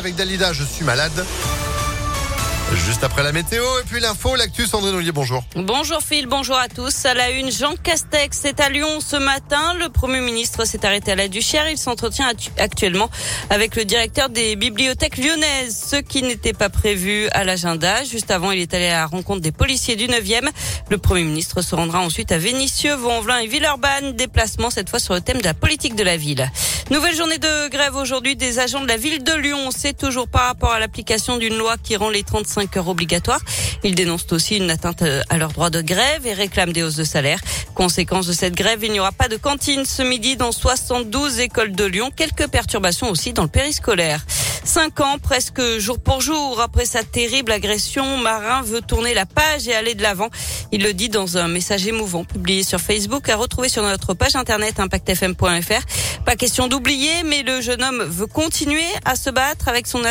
avec Dalida, je suis malade. Juste après la météo et puis l'info, l'actu Sandrine Ollier, bonjour. Bonjour Phil, bonjour à tous. À la une, Jean Castex est à Lyon ce matin. Le Premier ministre s'est arrêté à la Duchère. Il s'entretient actuellement avec le directeur des bibliothèques lyonnaises, ce qui n'était pas prévu à l'agenda. Juste avant, il est allé à la rencontre des policiers du 9e. Le Premier ministre se rendra ensuite à Vénissieux, Vaux-en-Velin et Villeurbanne. Déplacement cette fois sur le thème de la politique de la ville. Nouvelle journée de grève aujourd'hui des agents de la ville de Lyon. C'est toujours par rapport à l'application d'une loi qui rend les 35 heures obligatoires. Ils dénoncent aussi une atteinte à leur droit de grève et réclament des hausses de salaire. Conséquence de cette grève, il n'y aura pas de cantine ce midi dans 72 écoles de Lyon. Quelques perturbations aussi dans le périscolaire. Cinq ans, presque jour pour jour, après sa terrible agression, Marin veut tourner la page et aller de l'avant. Il le dit dans un message émouvant publié sur Facebook à retrouver sur notre page internet impactfm.fr. Pas question d'oublier, mais le jeune homme veut continuer à se battre avec son,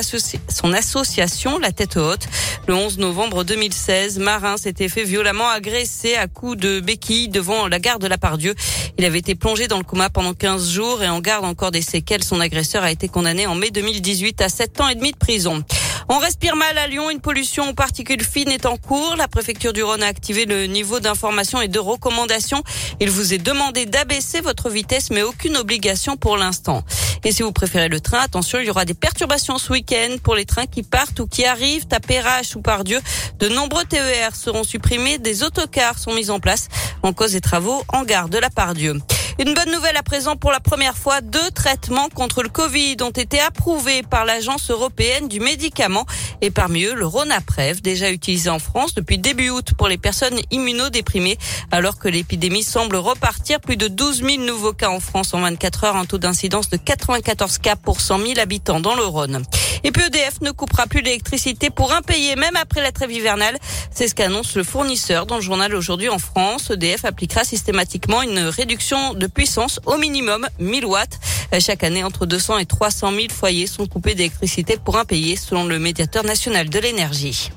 son association, la tête haute. Le 11 novembre 2016, Marin s'était fait violemment agresser à coups de béquilles devant la gare de la Pardieu. Il avait été plongé dans le coma pendant 15 jours et en garde encore des séquelles. Son agresseur a été condamné en mai 2018 à 7 ans et demi de prison. On respire mal à Lyon. Une pollution aux particules fines est en cours. La préfecture du Rhône a activé le niveau d'information et de recommandation. Il vous est demandé d'abaisser votre vitesse, mais aucune obligation pour l'instant. Et si vous préférez le train, attention, il y aura des perturbations ce week-end pour les trains qui partent ou qui arrivent à Perrache ou Pardieu. De nombreux TER seront supprimés, des autocars sont mis en place en cause des travaux en gare de la Pardieu. Une bonne nouvelle à présent pour la première fois, deux traitements contre le Covid ont été approuvés par l'Agence européenne du médicament et parmi eux le Ronaprev, déjà utilisé en France depuis début août pour les personnes immunodéprimées alors que l'épidémie semble repartir. Plus de 12 000 nouveaux cas en France en 24 heures, un taux d'incidence de 94 cas pour 100 000 habitants dans le Rhône. Et puis EDF ne coupera plus l'électricité pour impayé même après la trêve hivernale. C'est ce qu'annonce le fournisseur dans le journal aujourd'hui en France. EDF appliquera systématiquement une réduction de puissance au minimum 1000 watts. Chaque année, entre 200 et 300 000 foyers sont coupés d'électricité pour impayés selon le médiateur national de l'énergie.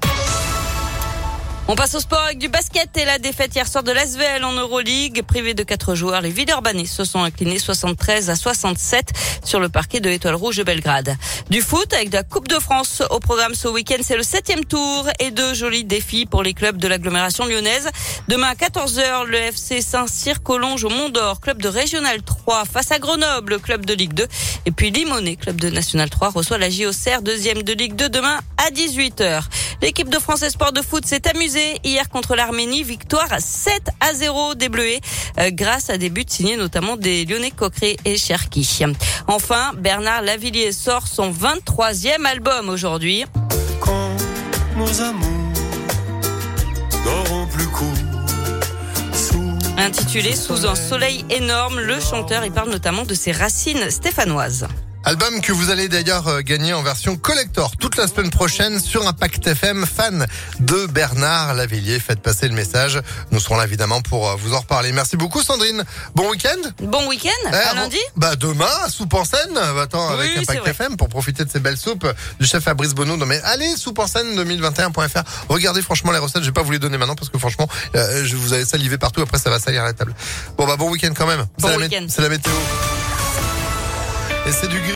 On passe au sport avec du basket et la défaite hier soir de l'Asvel en Euroleague. Privé de quatre joueurs, les Villeurbanais se sont inclinés 73 à 67 sur le parquet de l'Étoile Rouge de Belgrade. Du foot avec la Coupe de France au programme ce week-end, c'est le septième tour et deux jolis défis pour les clubs de l'agglomération lyonnaise. Demain à 14h, le FC Saint-Cyr Collonge au Mont d'Or, club de Régional 3 face à Grenoble, club de Ligue 2. Et puis Limonet, club de National 3, reçoit la JOCR, deuxième de Ligue 2 demain à 18h. L'équipe de France Sport de foot s'est amusée hier contre l'Arménie. Victoire 7 à 0 des Bleus euh, grâce à des buts signés notamment des Lyonnais Coqueret et Cherki. Enfin, Bernard Lavillier sort son 23e album aujourd'hui. Quand nos amours plus Intitulé Sous un soleil énorme, le chanteur il parle notamment de ses racines stéphanoises. Album que vous allez d'ailleurs euh, gagner en version collector toute la semaine prochaine sur Impact FM. Fan de Bernard Lavillier, faites passer le message. Nous serons là évidemment pour euh, vous en reparler. Merci beaucoup Sandrine. Bon week-end. Bon week-end. Eh, à lundi. Bah demain, soupe en scène. Attends, avec Impact FM pour profiter de ces belles soupes du chef Fabrice Bonneau. Non mais allez, soupe en scène 2021.fr. Regardez franchement les recettes. Je vais pas vous les donner maintenant parce que franchement, euh, je vous avez salivé partout. Après ça va salir à la table. Bon bah bon week-end quand même. Bon week-end. C'est la météo. Et c'est du